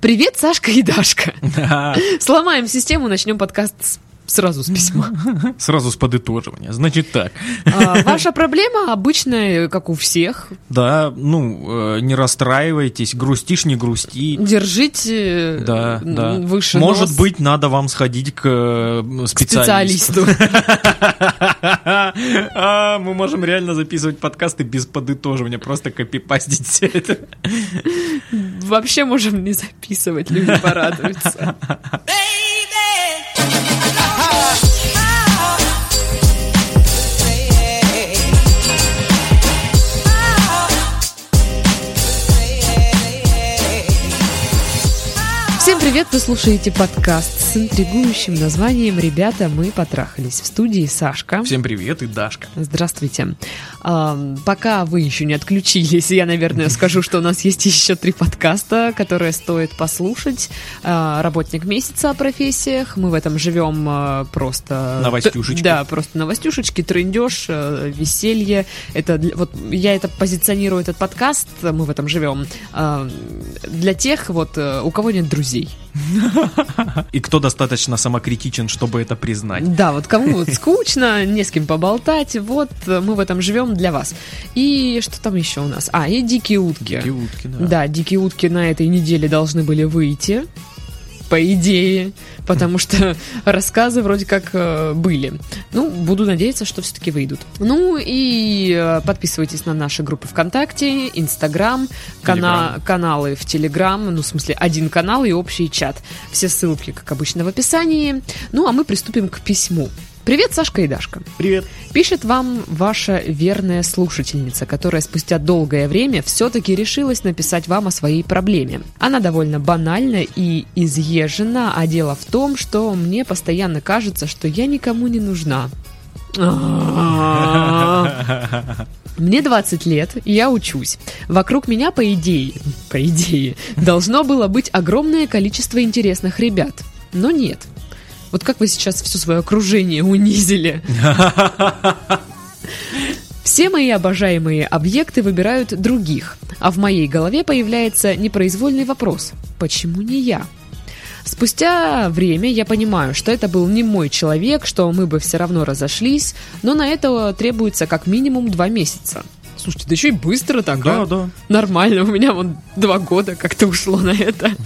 Привет, Сашка и Дашка. Сломаем систему, начнем подкаст с Сразу с письма. Сразу с подытоживания. Значит так. А, ваша проблема обычная, как у всех. Да, ну, э, не расстраивайтесь, грустишь, не грусти. Держите да, да. выше Может нос. быть, надо вам сходить к э, специалисту. А, Мы можем реально записывать подкасты без подытоживания, просто копипастить все это. Вообще можем не записывать, люди порадуются. привет! Вы слушаете подкаст с интригующим названием «Ребята, мы потрахались». В студии Сашка. Всем привет и Дашка. Здравствуйте. А, пока вы еще не отключились, я, наверное, скажу, что у нас есть еще три подкаста, которые стоит послушать. А, «Работник месяца» о профессиях. Мы в этом живем а, просто... Новостюшечки. Да, просто новостюшечки, трындеж, а, веселье. Это вот я это позиционирую, этот подкаст, мы в этом живем, а, для тех, вот, э, у кого нет друзей. И кто достаточно самокритичен, чтобы это признать? Да, вот кому вот скучно, не с кем поболтать, вот э, мы в этом живем для вас. И что там еще у нас? А, и дикие утки. Дикие утки, да. Да, дикие утки на этой неделе должны были выйти, по идее, потому что рассказы вроде как э, были. Ну, буду надеяться, что все-таки выйдут. Ну и э, подписывайтесь на наши группы ВКонтакте, Инстаграм, кана- каналы в Телеграм, ну, в смысле, один канал и общий чат. Все ссылки, как обычно, в описании. Ну, а мы приступим к письму. Привет, Сашка и Дашка. Привет. Пишет вам ваша верная слушательница, которая спустя долгое время все-таки решилась написать вам о своей проблеме. Она довольно банальна и изъезжена, а дело в том, что мне постоянно кажется, что я никому не нужна. Мне 20 лет, и я учусь. Вокруг меня, по идее, по идее, должно было быть огромное количество интересных ребят. Но нет. Вот как вы сейчас все свое окружение унизили. Все мои обожаемые объекты выбирают других, а в моей голове появляется непроизвольный вопрос «Почему не я?». Спустя время я понимаю, что это был не мой человек, что мы бы все равно разошлись, но на это требуется как минимум два месяца. Слушайте, да еще и быстро так, Да, а? да. Нормально, у меня вон два года как-то ушло на это.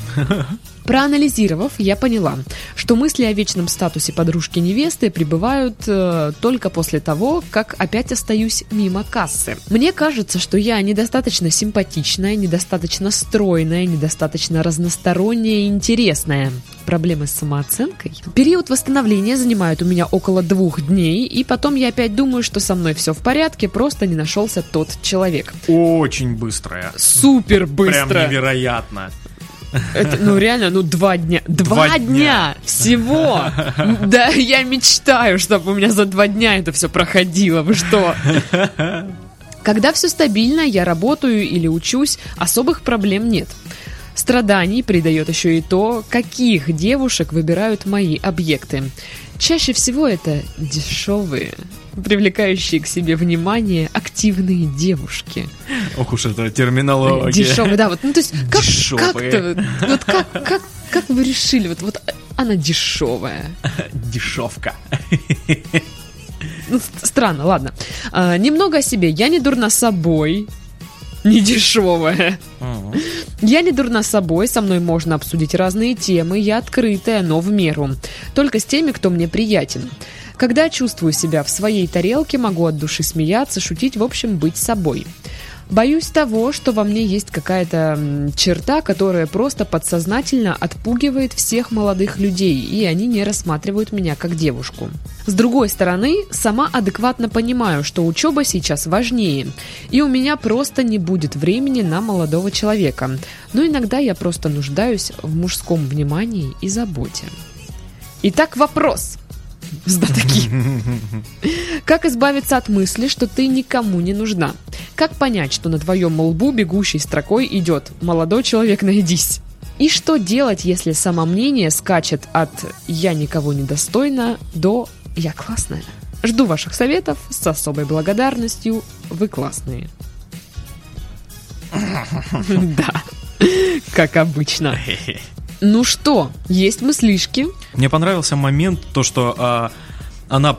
Проанализировав, я поняла, что мысли о вечном статусе подружки-невесты прибывают э, только после того, как опять остаюсь мимо кассы. Мне кажется, что я недостаточно симпатичная, недостаточно стройная, недостаточно разносторонняя и интересная. Проблемы с самооценкой? Период восстановления занимает у меня около двух дней, и потом я опять думаю, что со мной все в порядке, просто не нашелся тот человек. Очень быстрая. Супер быстро! Прям невероятно. Это, ну реально, ну два дня. Два, Два дня. дня. всего. Да, я мечтаю, чтобы у меня за два дня это все проходило. Вы что? Когда все стабильно, я работаю или учусь, особых проблем нет. Страданий придает еще и то, каких девушек выбирают мои объекты. Чаще всего это дешевые, привлекающие к себе внимание активные девушки. Ох уж это терминология. Дешевые, да, вот, ну то есть как, как-то, вот как, как, как вы решили, вот, вот она дешевая. Дешевка. Ну, ст- странно, ладно. А, немного о себе. Я не дурна собой, не дешевая. Я не дурна собой, со мной можно обсудить разные темы, я открытая, но в меру. Только с теми, кто мне приятен. Когда чувствую себя в своей тарелке, могу от души смеяться, шутить, в общем, быть собой. Боюсь того, что во мне есть какая-то черта, которая просто подсознательно отпугивает всех молодых людей, и они не рассматривают меня как девушку. С другой стороны, сама адекватно понимаю, что учеба сейчас важнее, и у меня просто не будет времени на молодого человека. Но иногда я просто нуждаюсь в мужском внимании и заботе. Итак, вопрос. Знатоки. Как избавиться от мысли, что ты никому не нужна? Как понять, что на твоем лбу бегущей строкой идет «молодой человек, найдись»? И что делать, если самомнение скачет от «я никого не достойна» до «я классная»? Жду ваших советов с особой благодарностью. Вы классные. Да. как обычно. Ну что, есть мыслишки? Мне понравился момент, то, что а, она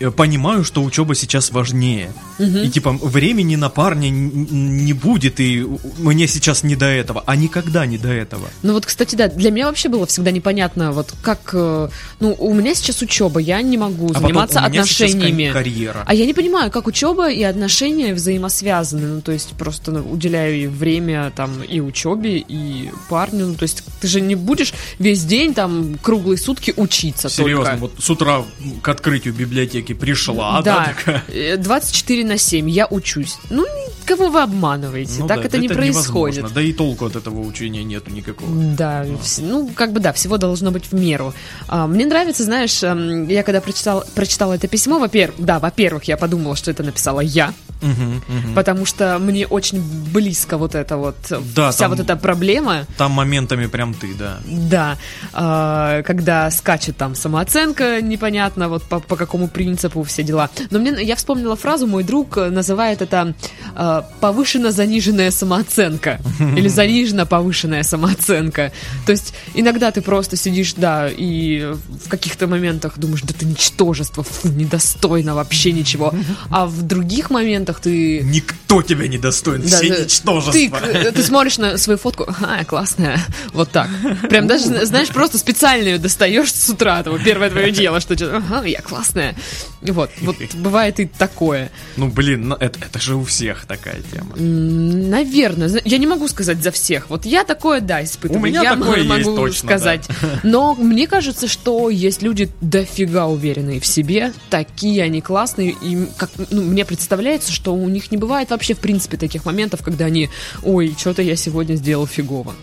э, понимаю, что учеба сейчас важнее. И типа времени на парня не будет, и мне сейчас не до этого, а никогда не до этого. Ну вот, кстати, да, для меня вообще было всегда непонятно, вот как, э, ну, у меня сейчас учеба, я не могу А потом заниматься у меня сейчас отношениями. кар- карьера. А я не понимаю, как учеба и отношения взаимосвязаны. Ну, то есть просто ну, уделяю и время там и учебе, и парню. Ну, то есть ты же не будешь весь день там круглые сутки учиться Серьезно, только. вот с утра к открытию библиотеки пришла, да, да, такая. э, 24 на 7, я учусь. Ну, кого вы обманываете? Ну так да, это, не происходит. невозможно. Да и толку от этого учения нету никакого. Да, вс- ну, как бы да, всего должно быть в меру. А, мне нравится, знаешь, эм, я когда прочитала, прочитала это письмо, во-первых, да, во-первых, я подумала, что это написала я, Мгм, мгм. потому что мне очень близко вот это вот, Да, вся там- вот эта проблема, Там моментами прям ты, да. да, а, когда скачет там самооценка, непонятно вот по, по какому принципу все дела. Но мне, я вспомнила фразу, мой друг э, называет это э, повышенно-заниженная самооценка или заниженно-повышенная самооценка. То есть иногда ты просто сидишь, да, и в каких-то моментах думаешь, да ты ничтожество, фу, недостойно вообще ничего. А в других моментах ты Никто тебя не достоин, да, все да. ничтожества. Ты, э, ты смотришь на свою фотку, а, классная, вот так. Прям даже, зна- знаешь, просто специально ее достаешь с утра, того, первое твое дело, что ага, я классная. Вот, вот бывает и такое. Ну, блин, ну, это, это же у всех такая тема. Наверное, я не могу сказать за всех. Вот я такое, да, испытываю. У меня я такое могу есть точно, сказать. Но мне кажется, что есть люди дофига уверенные в себе, такие они классные, и как, ну, мне представляется, что у них не бывает вообще в принципе таких моментов, когда они, ой, что-то я сегодня сделал фигово.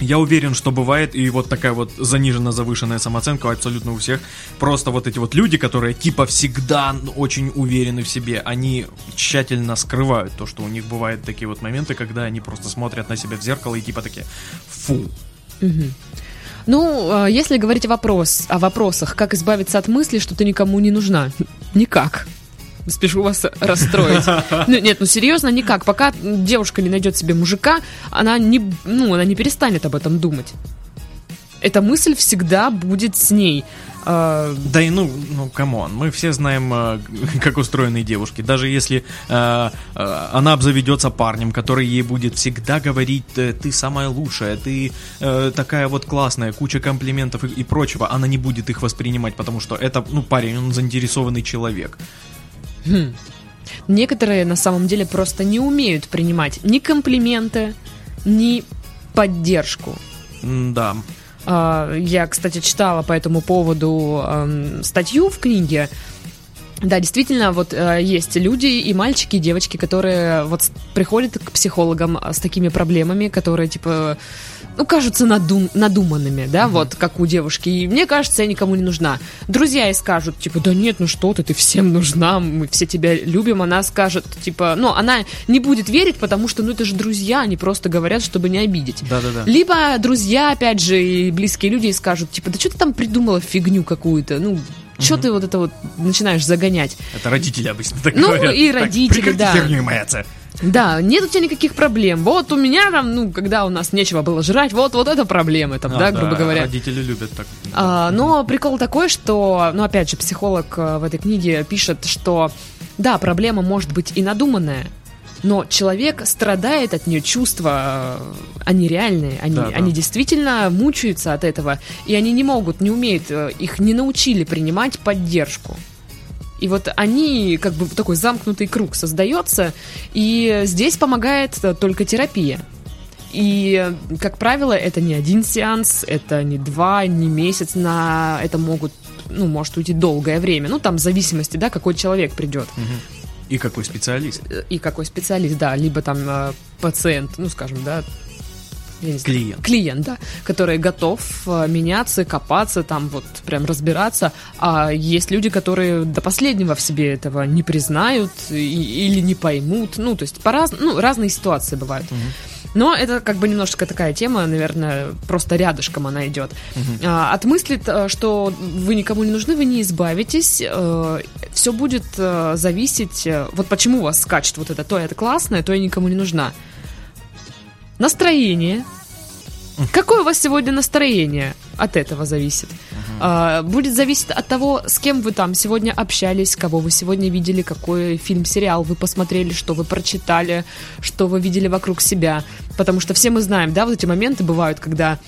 Я уверен, что бывает и вот такая вот заниженно-завышенная самооценка абсолютно у всех. Просто вот эти вот люди, которые типа всегда очень уверены в себе, они тщательно скрывают то, что у них бывают такие вот моменты, когда они просто смотрят на себя в зеркало и типа такие, фу, Ну, э, если говорить вопрос, о вопросах, как избавиться от мысли, что ты никому не нужна? Никак. Спешу вас расстроить. Ну, нет, ну серьезно, никак. Пока девушка не найдет себе мужика, она не, ну, она не перестанет об этом думать. Эта мысль всегда будет с ней. Э, Да и ну, ну, come on, мы все знаем, э, как устроены девушки. Даже если э, э, она обзаведется парнем, который ей будет всегда говорить, э, ты самая лучшая, ты э, такая вот классная, куча комплиментов и, и прочего, она не будет их воспринимать, потому что это, ну, парень, он заинтересованный человек. Некоторые на самом деле просто не умеют принимать ни комплименты, ни поддержку. Да. А, Я, кстати, читала по этому поводу статью в книге. Да, действительно, вот э, есть люди и мальчики, и девочки, которые вот приходят к психологам э, с такими проблемами, которые типа ну, кажутся надум- надуманными, да, вот как у девушки. И мне кажется, я никому не нужна. Друзья ей скажут, типа, да нет, ну что ты, ты всем нужна, мы все тебя любим. Она скажет, типа, ну, она не будет верить, потому что, ну, это же друзья, они просто говорят, чтобы не обидеть. Да-да-да. Либо друзья, опять же, и близкие люди и скажут, типа, да что ты там придумала фигню какую-то, ну, что ты вот это вот начинаешь загонять? Это родители обычно так Ну, говорят. и Так, родители, прекрати да. херней маяться. Да, нет у тебя никаких проблем. Вот у меня там, ну, когда у нас нечего было жрать, вот, вот это проблемы там, А, да, грубо говоря. Родители любят так. А, но прикол такой, что, ну, опять же, психолог э, в этой книге пишет, что, да, проблема может быть и надуманная, но человек страдает от нее, чувства, э, они реальные, они, Да, да. они действительно мучаются от этого, и они не могут, не умеют, э, их не научили принимать поддержку. И вот они, как бы такой замкнутый круг создается, и здесь помогает э, только терапия. И, как правило, это не один сеанс, это не два, не месяц, на это могут, ну, может уйти долгое время. Ну, там в зависимости, да, какой человек придет И какой специалист? э, и какой специалист, да, либо там э, пациент, ну, скажем, да, я не знаю, Клиент. клиент, да, который готов э, меняться, копаться, там вот прям разбираться. А есть люди, которые до последнего в себе этого не признают и- или не поймут. Ну, то есть по раз, ну, разные ситуации бывают. Но это как бы немножечко такая тема, наверное, просто рядышком она идет. А, от мысли, т- что вы никому не нужны, вы не избавитесь. все будет э, зависеть... э, вот почему у вас скачет вот это, то это классное, то я никому не нужна. Настроение, Какое у вас сегодня настроение? От этого зависит. А, будет зависеть от того, с кем вы там сегодня общались, кого вы сегодня видели, какой фильм, сериал вы посмотрели, что вы прочитали, что вы видели вокруг себя. Потому что все мы знаем, да, вот эти моменты бывают, когда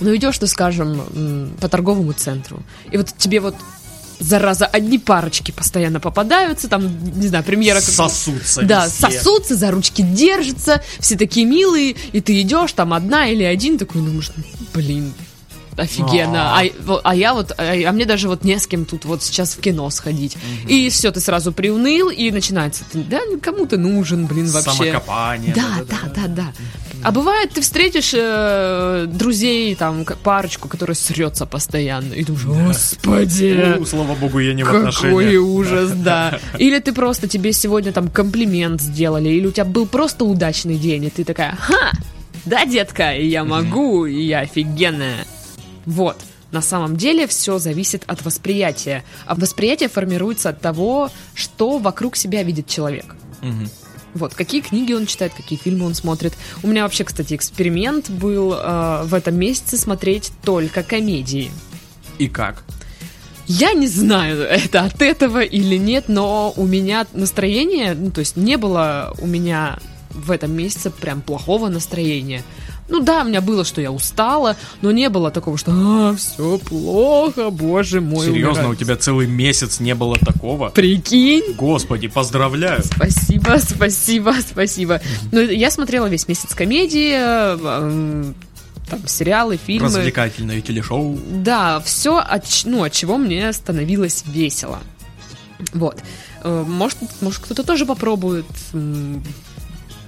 ну идешь ты, скажем, м, по торговому центру, и вот тебе вот зараза, одни парочки постоянно попадаются, там, не знаю, премьера... как- Сосутся Да, везде. сосутся, за ручки держатся, все такие милые, и ты идешь, там одна или один, такой думаешь, «Ну, блин, офигенно. А. А, а я вот, а, а мне даже вот не с кем тут вот сейчас в кино сходить. И все, ты сразу приуныл, и начинается, ты, да, кому ты нужен, блин, вообще. Самокопание. Да, да, да, да. А бывает, ты встретишь э, друзей, там, парочку, которая срется постоянно, и думаешь, господи, У, слава богу, я не в какой отношениях. ужас, да. Или ты просто, тебе сегодня там комплимент сделали, или у тебя был просто удачный день, и ты такая, ха, да, детка, я могу, и я офигенная. Вот. На самом деле все зависит от восприятия. А восприятие формируется от того, что вокруг себя видит человек. Мгм. Вот, какие книги он читает, какие фильмы он смотрит. У меня вообще, кстати, эксперимент был э, в этом месяце смотреть только комедии. И как? Я не знаю, это от этого или нет, но у меня настроение, ну, то есть не было у меня в этом месяце прям плохого настроения. Ну да, у меня было, что я устала, но не было такого, что а, все плохо, боже мой. Серьезно, умираю». у тебя целый месяц не было такого? Прикинь? Господи, поздравляю. Спасибо, спасибо, спасибо. Ну, я смотрела весь месяц комедии, э, м, там, сериалы, фильмы. Развлекательное телешоу. Да, все, от, ну, от чего мне становилось весело. Вот. Э, Может, может кто-то тоже попробует.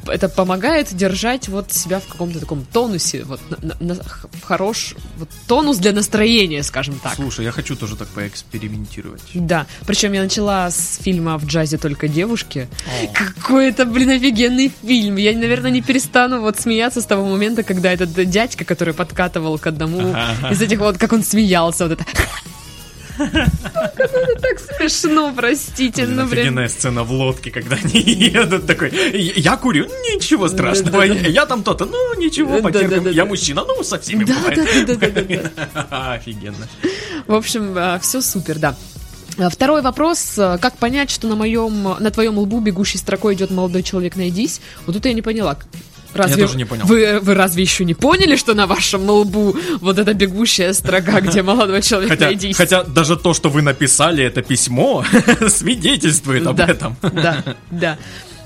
Это помогает держать вот себя в каком-то таком тонусе, вот на- на- х- хорош, вот тонус для настроения, скажем так. Слушай, я хочу тоже так поэкспериментировать. Да, причем я начала с фильма «В джазе только девушки». Какой это, блин, офигенный фильм. Я, наверное, не перестану вот смеяться с того момента, когда этот дядька, который подкатывал к одному Ага. из этих вот, как он смеялся, вот это. Это так смешно, простите, ну, офигенная сцена в лодке, когда они едут такой, я курю, ничего страшного, я там то-то, ну ничего, потерпим, я мужчина, ну со всеми Да, бывает. Офигенно. В общем, все супер, да. А, Второй вопрос. а, Как понять, что на моем, на твоем лбу бегущей строкой идет молодой человек, найдись? Вот тут я не поняла. Разве тоже не понял. Вы, вы разве еще не поняли, что на вашем лбу вот эта бегущая строка, где молодой человек, Хотя, найдись? хотя даже то, что вы написали это письмо, свидетельствует об да, этом. Да, да.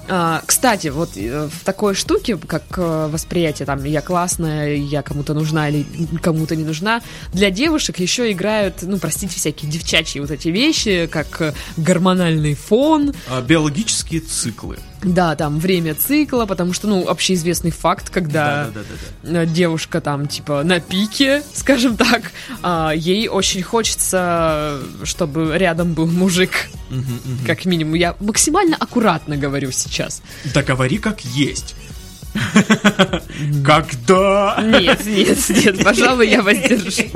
А, кстати, вот э, в такой штуке, как э, восприятие, там, я классная, я кому-то нужна или кому-то не нужна, для девушек еще играют, ну, простите, всякие девчачьи вот эти вещи, как э, гормональный фон, А, Биологические циклы. Да, там, время цикла, потому что, ну, общеизвестный факт, когда Да-да-да-да. э, девушка там, типа, на пике, скажем так, а, ей очень хочется, чтобы рядом был мужик, Мгм, мгм. как минимум. Я максимально аккуратно говорю сейчас. Да говори как есть. Когда? Нет, нет, нет, пожалуй, я воздержусь.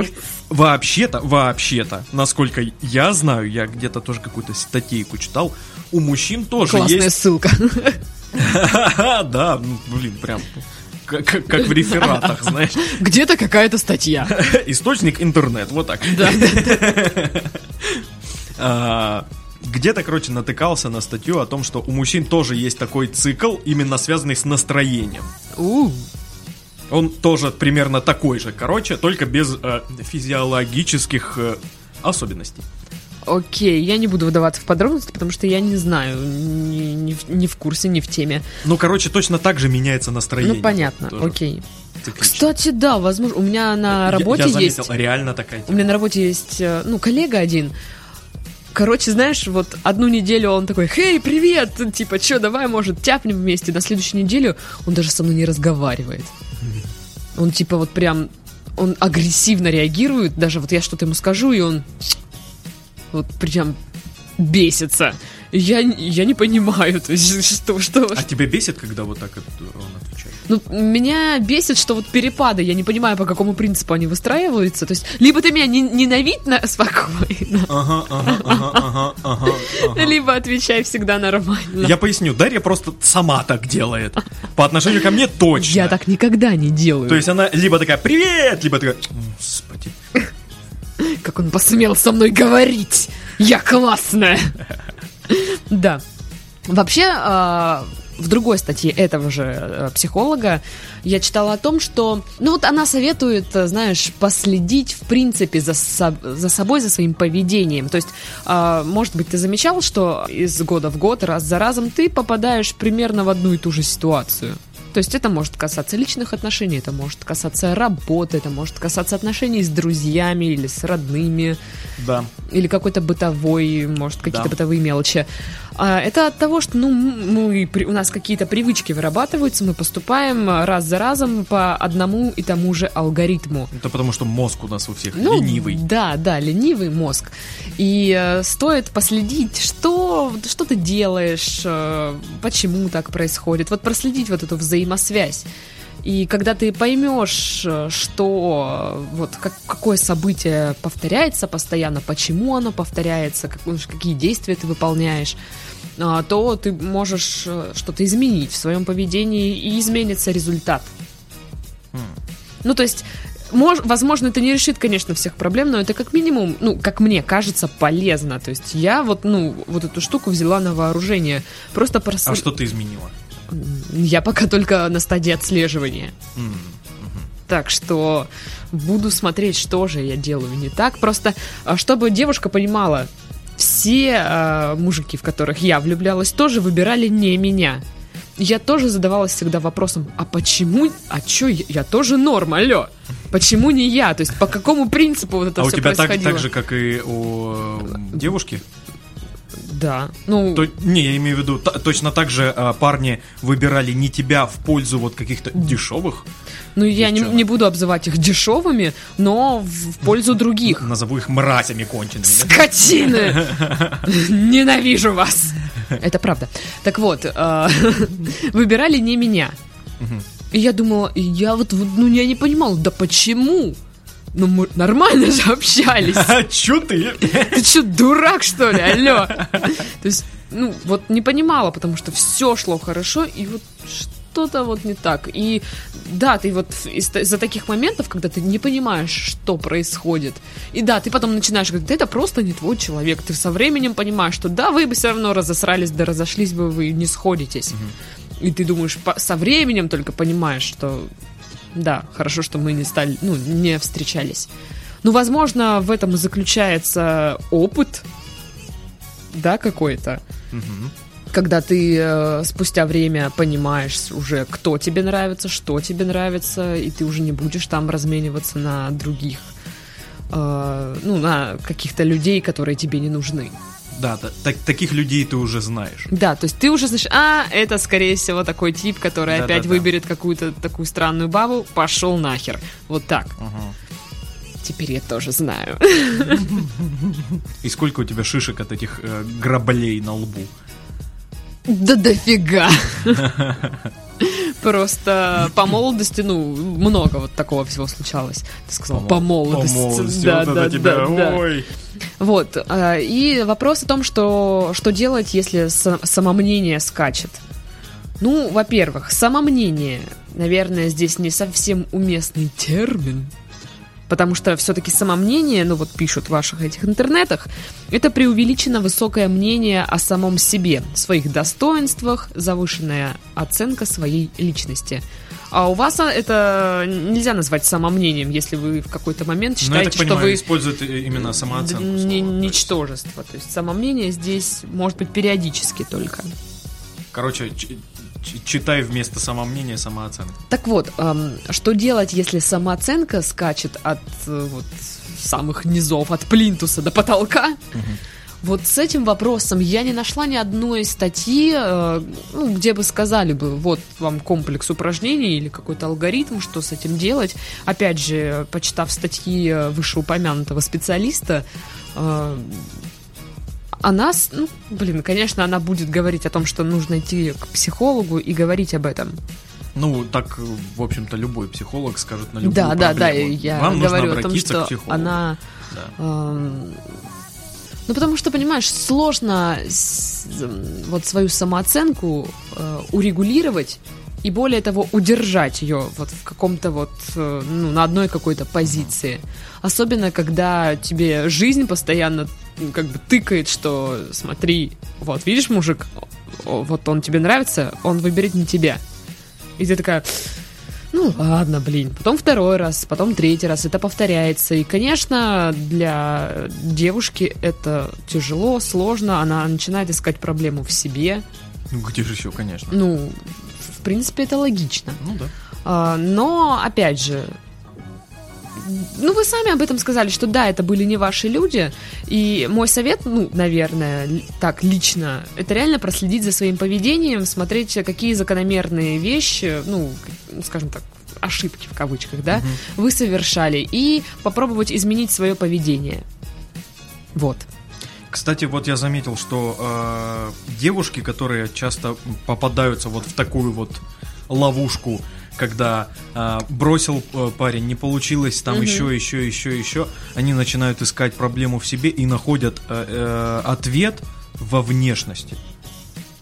Вообще-то, вообще-то, насколько я знаю, я где-то тоже какую-то статейку читал, у мужчин тоже Классная есть... ссылка. Да, ну, блин, прям как, в рефератах, знаешь. Где-то какая-то статья. Источник интернет, вот так. Да. А, Где-то, короче, натыкался на статью о том, что у мужчин тоже есть такой цикл, именно связанный с настроением. У, Он тоже примерно такой же, короче, только без э, физиологических э, особенностей. Окей, я не буду выдаваться в подробности, потому что я не знаю, не, не в, не в курсе, не в теме. Ну, короче, точно так же меняется настроение. Ну, понятно, Тоже окей. циклично. Кстати, да, возможно, у меня на работе я, заметил, есть... реально такая У меня на работе есть, э, ну, коллега один. Короче, знаешь, вот одну неделю он такой, «Хей, привет!» Типа, чё, давай, может, тяпнем вместе. На следующую неделю он даже со мной не разговаривает. Он типа вот прям, он агрессивно реагирует. Даже вот я что-то ему скажу, и он вот прям бесится. Я, я не понимаю, то есть что... что А тебя бесит, когда вот так он отвечает? Ну, меня бесит, что вот перепады, я не понимаю, по какому принципу они выстраиваются. То есть, либо ты меня не, ненавидно спокойно, Ага, ага, ага, ага, ага, ага. либо отвечай всегда нормально. Я поясню, Дарья просто сама так делает. По отношению ко мне точно. Я так никогда не делаю. То есть она либо такая «Привет!», либо такая «Господи». Как он посмел со мной говорить? Я классная! Да. Вообще, а, в другой статье этого же э, психолога я читала о том, что, ну вот она советует, э, знаешь, последить в принципе за, за собой, за своим поведением. То есть, а, может быть, ты замечал, что из года в год, раз за разом ты попадаешь примерно в одну и ту же ситуацию. То есть это может касаться личных отношений, это может касаться работы, это может касаться отношений с друзьями или с родными Да. или какой-то бытовой, может, какие-то Да. бытовые мелочи. А, это от того, что ну, мы, у нас какие-то привычки вырабатываются, мы поступаем раз за разом по одному и тому же алгоритму. Это потому, что мозг у нас у всех Ну, ленивый. Да, да, ленивый мозг. И э, стоит последить, что, что ты делаешь, э, почему так происходит. Вот проследить вот эту взаимосвязь. И когда ты поймешь, э, что вот как, какое событие повторяется постоянно, почему оно повторяется, как- ну, какие действия ты выполняешь, то ты можешь э, что-то изменить в своем поведении и изменится результат. Ну, то есть, мож- возможно, это не решит, конечно, всех проблем, но это как минимум, ну, как мне кажется, полезно. То есть я вот, ну, вот эту штуку взяла на вооружение. Просто просто... А что ты изменила? Я пока только на стадии отслеживания. М. Так что буду смотреть, что же я делаю не так. Просто, а, чтобы девушка понимала, все а, мужики, в которых я влюблялась, тоже выбирали не меня. Я тоже задавалась всегда вопросом, а почему, а чё, я, я тоже норм, алло, почему не я? То есть по какому принципу вот это а у все тебя так, происходило? так же, как и у э, девушки? Да, ну, То- не, я имею в виду, та- точно так же а, парни выбирали не тебя в пользу вот каких-то дешевых. ну я не, не буду обзывать их дешевыми, но в, в пользу других. Назову их мразями конченными. Скотины! Ненавижу вас! Это правда. Так вот, э, выбирали не меня. И я думала, я вот, ну, я не понимала, да почему? Ну, мы нормально же общались. А чё ты? Ты что, дурак, что ли? Алло. То есть, ну, вот не понимала, потому что все шло хорошо, и вот что-то вот не так. И да, ты вот из- из-за таких моментов, когда ты не понимаешь, что происходит, и да, ты потом начинаешь говорить, да это просто не твой человек. Ты со временем понимаешь, что да, вы бы все равно разосрались, да разошлись бы, вы не сходитесь. И ты думаешь, со временем только понимаешь, что да, хорошо, что мы не стали, ну, не встречались. Ну, возможно, в этом и заключается опыт, да, какой-то. Мгм. Когда ты э, спустя время понимаешь уже, кто тебе нравится, что тебе нравится, и ты уже не будешь там размениваться на других, э, ну, на каких-то людей, которые тебе не нужны. Да, та- так- таких людей ты уже знаешь. Да, то есть ты уже знаешь, а, это, скорее всего, такой тип, который опять Да-да-да. выберет какую-то такую странную бабу, пошел нахер. Вот так. Ага. Теперь я тоже знаю. И сколько у тебя шишек от этих э, граблей на лбу? Да дофига. Просто по молодости, ну, много вот такого всего случалось. Ты сказал, по, молодости. По молодости, Да, вот да, это тебя, да, да. ой. Вот. а, И вопрос о том, что, что делать, если са- самомнение скачет. Ну, во-первых, самомнение, наверное, здесь не совсем уместный термин. Потому что все-таки самомнение, ну вот пишут в ваших этих интернетах, это преувеличенно высокое мнение о самом себе, своих достоинствах, завышенная оценка своей личности. А у вас а, это нельзя назвать самомнением, если вы в какой-то момент Ну, считаете, так понимаю, что вы используют именно самооценку. Не- то есть. ничтожество. То есть самомнение здесь может быть периодически только. Короче, читай вместо самомнения самооценка. Так вот, что делать, если самооценка скачет от э, вот, самых низов, от плинтуса до потолка? Вот с этим вопросом я не нашла ни одной статьи, э, ну, где бы сказали бы, вот вам комплекс упражнений или какой-то алгоритм, что с этим делать. Опять же, почитав статьи вышеупомянутого специалиста, э, она, ну, блин, конечно, она будет говорить о том, что нужно идти к психологу и говорить об этом. Ну, так, в общем-то, любой психолог скажет на любую да, да, да, проблему. я Вам нужно говорю о том, что она Да. Эм, Ну, потому что, понимаешь, сложно с- вот свою самооценку э, урегулировать и более того удержать ее вот в каком-то вот, э, ну, на одной какой-то позиции. Особенно, когда тебе жизнь постоянно как бы тыкает, что смотри, вот, видишь, мужик, вот он тебе нравится, он выберет не тебя. И ты такая, ну ладно, блин. Потом второй раз, потом третий раз. Это повторяется. И, конечно, для девушки это тяжело, сложно. Она начинает искать проблему в себе. Ну, где же еще, конечно. Ну, в принципе, это логично. Ну да. А, Но, опять же, ну, вы сами об этом сказали, что да, это были не ваши люди. И мой совет, ну, наверное, так, лично, это реально проследить за своим поведением, смотреть, какие закономерные вещи, ну, скажем так, ошибки в кавычках, да, вы совершали, и попробовать изменить свое поведение. Вот. Кстати, вот я заметил, что э, девушки, которые часто попадаются вот в такую вот ловушку, когда э, бросил э, парень, не получилось, там Мгм. еще, еще, еще, еще, они начинают искать проблему в себе и находят э, э, ответ во внешности.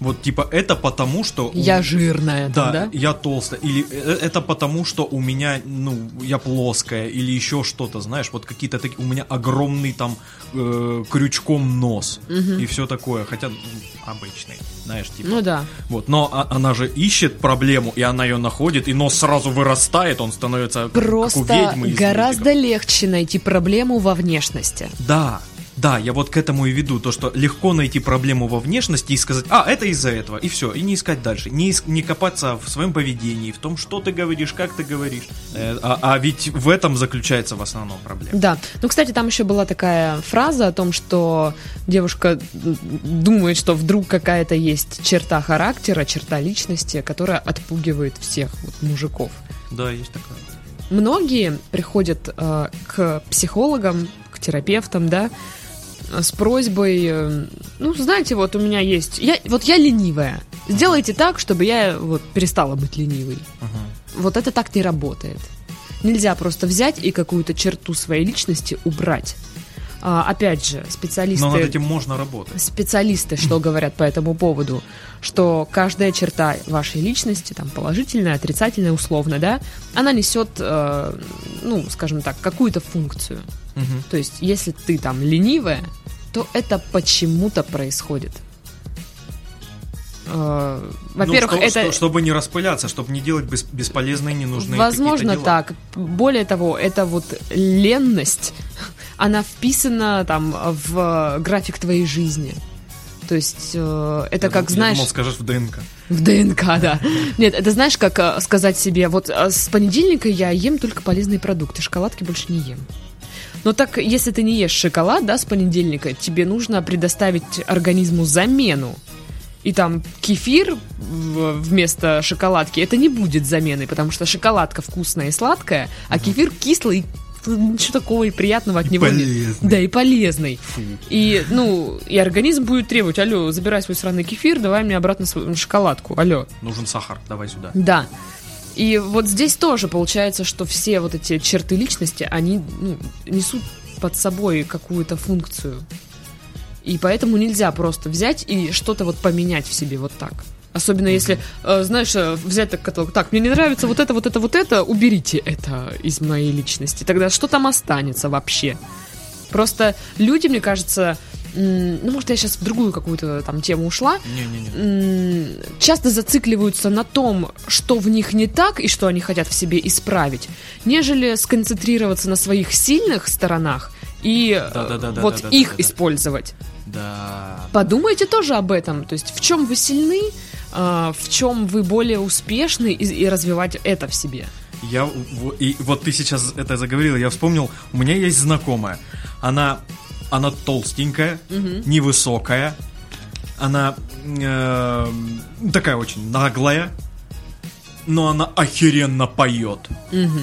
Вот типа это потому, что... у- Я жирная, Да, там, да? я толстая. Или э, это потому, что у меня, ну, я плоская, или еще что-то, знаешь, вот какие-то такие, у меня огромный там э, крючком нос и все такое, хотя м, обычный, знаешь, типа. Ну да. Вот, но а- она же ищет проблему, и она ее находит, и нос сразу вырастает, он становится как у Просто ведьмы из гораздо мультиков. легче найти проблему во внешности. Да, да, я вот к этому и веду, то, что легко найти проблему во внешности и сказать, а, это из-за этого, и все, и не искать дальше, не, ис- не копаться в своем поведении, в том, что ты говоришь, как ты говоришь. Э, а, а ведь в этом заключается в основном проблема. Да. Ну, кстати, там еще была такая фраза о том, что девушка думает, что вдруг какая-то есть черта характера, черта личности, которая отпугивает всех вот, мужиков. Да, есть такое. Многие приходят э, к психологам, к терапевтам, да, с просьбой, э, ну, знаете, вот у меня есть, я, вот я ленивая, сделайте так, чтобы я вот перестала быть ленивой. Мгм. Вот это так не работает. Нельзя просто взять и какую-то черту своей личности убрать. А, опять же, специалисты... Но над этим можно работать. Специалисты что говорят по этому поводу? Что каждая черта вашей личности, там, положительная, отрицательная, условно, да, она несет, э, ну, скажем так, какую-то функцию. Мгм. То есть, если ты там ленивая, то это почему-то происходит. Э, Во-первых, Ну, что- это... что- чтобы не распыляться, чтобы не делать бес- бесполезные, ненужные Возможно дела. так. Более того, это вот ленность, она вписана там в график твоей жизни. То есть э, это Я как, дум- я знаешь, думал, скажешь в ДНК. в ДНК, да. Нет, это знаешь, как э, сказать себе, вот с понедельника я ем только полезные продукты, шоколадки больше не ем. Но так, если ты не ешь шоколад, да, с понедельника, тебе нужно предоставить организму замену. И там кефир вместо шоколадки, это не будет заменой, потому что шоколадка вкусная и сладкая, а кефир кислый, ничего такого и приятного от И него нет. полезный. Да, и полезный. И, ну, и организм будет требовать, алло, забирай свой сраный кефир, давай мне обратно свою шоколадку, алло. Нужен сахар, давай сюда. Да. И вот здесь тоже получается, что все вот эти черты личности, они ну, несут под собой какую-то функцию. И поэтому нельзя просто взять и что-то вот поменять в себе вот так. Особенно если, э, знаешь, э, взять так каталог, так, мне не нравится вот это, вот это, вот это, уберите это из моей личности. Тогда что там останется вообще? Просто люди, мне кажется, ну, может, я сейчас в другую какую-то там тему ушла, Не-не-не. часто зацикливаются на том, что в них не так и что они хотят в себе исправить, нежели сконцентрироваться на своих сильных сторонах и э, Да-да-да-да-да-да-да-да. вот их использовать. Да. Подумайте тоже об этом. То есть в чем вы сильны, а, в чем вы более успешны и, и развивать это в себе. Я и вот ты сейчас это заговорила, я вспомнил, у меня есть знакомая. Она она толстенькая, невысокая, она э, такая очень наглая, но она охеренно поет.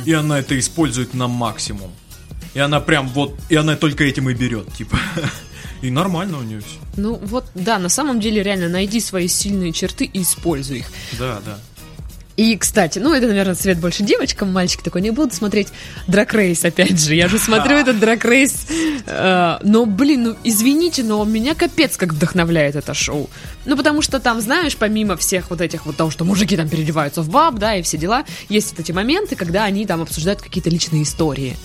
И она это использует на максимум. И она прям вот, и она только этим и берет, типа. И нормально у нее все. Ну вот, да, на самом деле реально найди свои сильные черты и используй их. Да, да. И, кстати, ну, это, наверное, цвет больше девочкам, мальчики такой не будут смотреть Дракрейс, опять же. Я же смотрю этот Дракрейс. Э, но, блин, ну, извините, но меня капец как вдохновляет это шоу. Ну, потому что там, знаешь, помимо всех вот этих вот того, что мужики там переодеваются в баб, да, и все дела, есть вот эти моменты, когда они там обсуждают какие-то личные истории.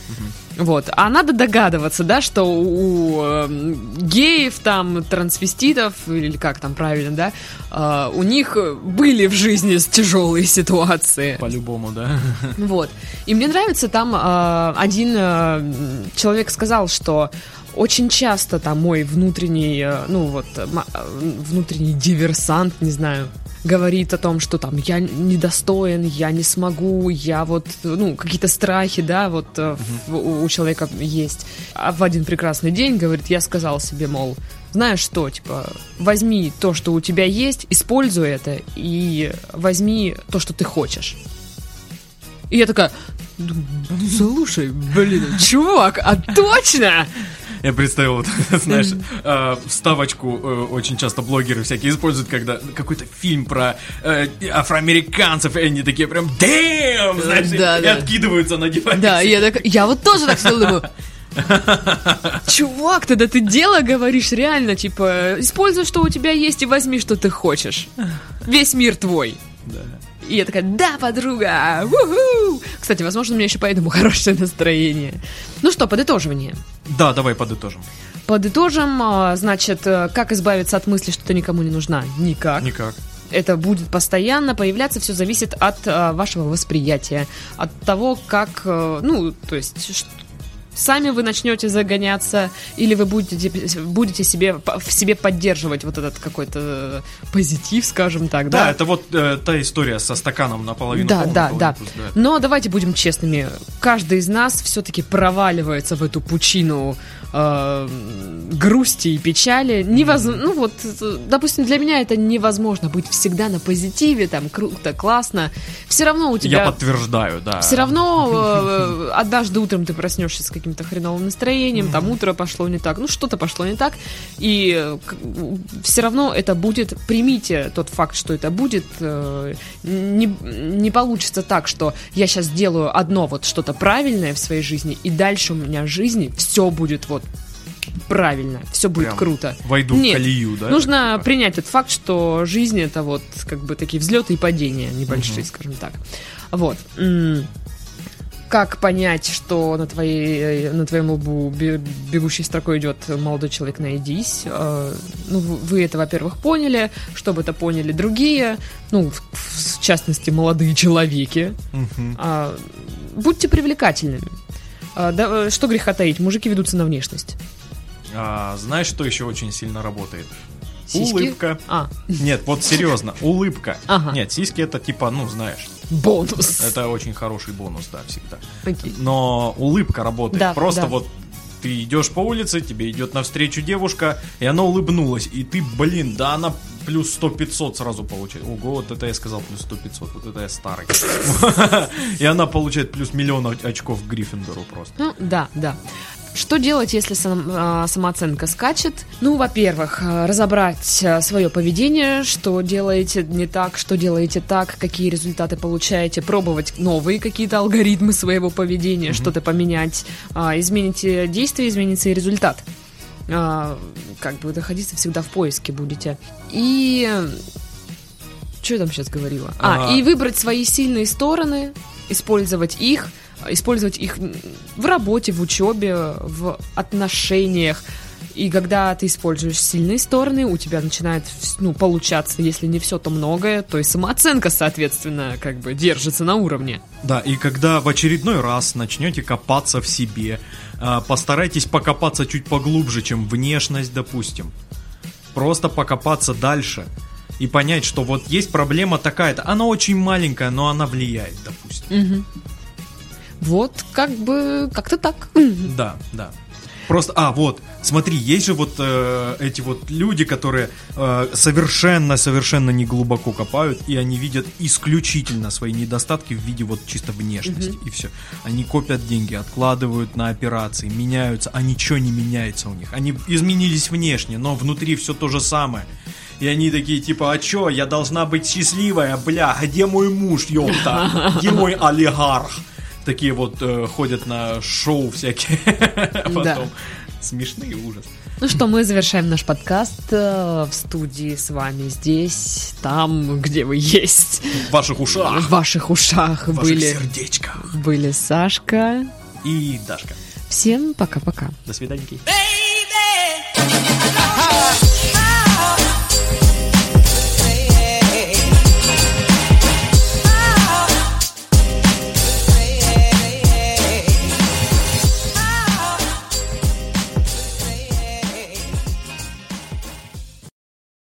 Вот. А надо догадываться, да, что у э, геев, там, трансвеститов, или как там правильно, да, э, у них были в жизни тяжелые ситуации. По-любому, да. Вот. И мне нравится, там э, один э, человек сказал, что очень часто там мой внутренний, э, ну вот, э, внутренний диверсант, не знаю, говорит о том, что там я недостоин, я не смогу, я вот, ну, какие-то страхи, да, вот в- у, человека есть. А в один прекрасный день, говорит, я сказал себе, мол, знаешь что, типа, возьми то, что у тебя есть, используй это и возьми то, что ты хочешь. И я такая, «Думаю, слушай, блин, чувак, а точно? Я представил, вот, знаешь, э, вставочку э, очень часто блогеры всякие используют, когда какой-то фильм про э, афроамериканцев, и они такие прям «Дэм!» знаешь, и- Да, и да. откидываются на диван. Да, и я так, я вот тоже так сидела, думаю, чувак, тогда ты дело говоришь реально, типа, используй, что у тебя есть, и возьми, что ты хочешь. Весь мир твой. Да. И я такая, да, подруга, уху! Кстати, возможно, у меня еще поэтому хорошее настроение. Ну что, подытоживание. Да, давай подытожим. Подытожим, а, значит, э, как избавиться от мысли, что ты никому не нужна? Никак. Никак. Это будет постоянно появляться, все зависит от а, вашего восприятия, от того, как, э, ну, то есть, ш- сами вы начнете загоняться, или вы будете, будете себе, в себе поддерживать вот этот какой-то позитив, скажем так, Да, да? это вот э, та история со стаканом наполовину Да, полным, да, наполовину да. пустым, Но давайте будем честными. Каждый из нас все-таки проваливается в эту пучину э, грусти и печали. Невозможно, ну вот, допустим, для меня это невозможно быть всегда на позитиве, там круто, классно. Все равно у тебя. Я подтверждаю, да. Все равно э, однажды утром ты проснешься с каким-то хреновым настроением, там утро пошло не так, ну что-то пошло не так, и все равно это будет, примите тот факт, что это будет, э, не, не получится так, что я сейчас делаю одно вот что-то правильное в своей жизни, и дальше у меня в жизни все будет вот правильно, все будет Прям круто. Войду Нет, в колею, да? Нужно Типа. принять тот факт, что жизнь это вот как бы такие взлеты и падения небольшие, скажем так. Вот. Как понять, что на, твоей, на твоем лбу бе- бегущей строкой идет молодой человек, найдись. Э, Ну, вы это, во-первых, поняли, чтобы это поняли другие, ну, в, в частности, молодые человеки. А, Будьте привлекательными. А, да, э, что греха таить, мужики ведутся на внешность. А, знаешь, что еще очень сильно работает? Сиськи? Улыбка. А, Нет, вот серьезно, улыбка. Ага. Нет, сиськи это типа, ну, знаешь, бонус. это очень хороший бонус, да, всегда. Окей. Но улыбка работает. Да, Просто да. вот ты идешь по улице, тебе идет навстречу девушка, и она улыбнулась, и ты, блин, да она плюс 100-500 сразу получает. Ого, вот это я сказал плюс 100-500, вот это я старый. И она получает плюс миллион оч- очков Гриффиндору просто. Ну, да, да. Что делать, если сам- а, самооценка скачет? Ну, во-первых, а, разобрать свое поведение, что делаете не так, что делаете так, какие результаты получаете, пробовать новые какие-то алгоритмы своего поведения, что-то поменять. А, Измените действие, изменится и результат. А, Как бы находиться всегда в поиске будете. И... Что я там сейчас говорила? А, А. и выбрать свои сильные стороны, использовать их, использовать их в работе, в учебе, в отношениях. И когда ты используешь сильные стороны, у тебя начинает ну, получаться, если не все, то многое, то и самооценка, соответственно, как бы держится на уровне. Да, и когда в очередной раз начнете копаться в себе, а, постарайтесь покопаться чуть поглубже, чем внешность, допустим. Просто покопаться дальше и понять, что вот есть проблема такая-то. Она очень маленькая, но она влияет, допустим. Вот, как бы, как-то так. Да, да. Просто, а, вот, смотри, есть же вот э, эти вот люди, которые совершенно-совершенно не глубоко копают, и они видят исключительно свои недостатки в виде вот чисто внешности, и все. Они копят деньги, откладывают на операции, меняются, а ничего не меняется у них. Они изменились внешне, но внутри все то же самое. И они такие, типа, а чё, я должна быть счастливая, бля, где мой муж, ёпта, где мой олигарх? Такие вот э, ходят на шоу всякие, а потом смешные ужас. Ну что, мы завершаем наш подкаст э, в студии с вами здесь, там, где вы есть. В ваших ушах. В ваших ушах в были. ваших сердечках. Были Сашка и Дашка. Всем пока-пока. До свидания.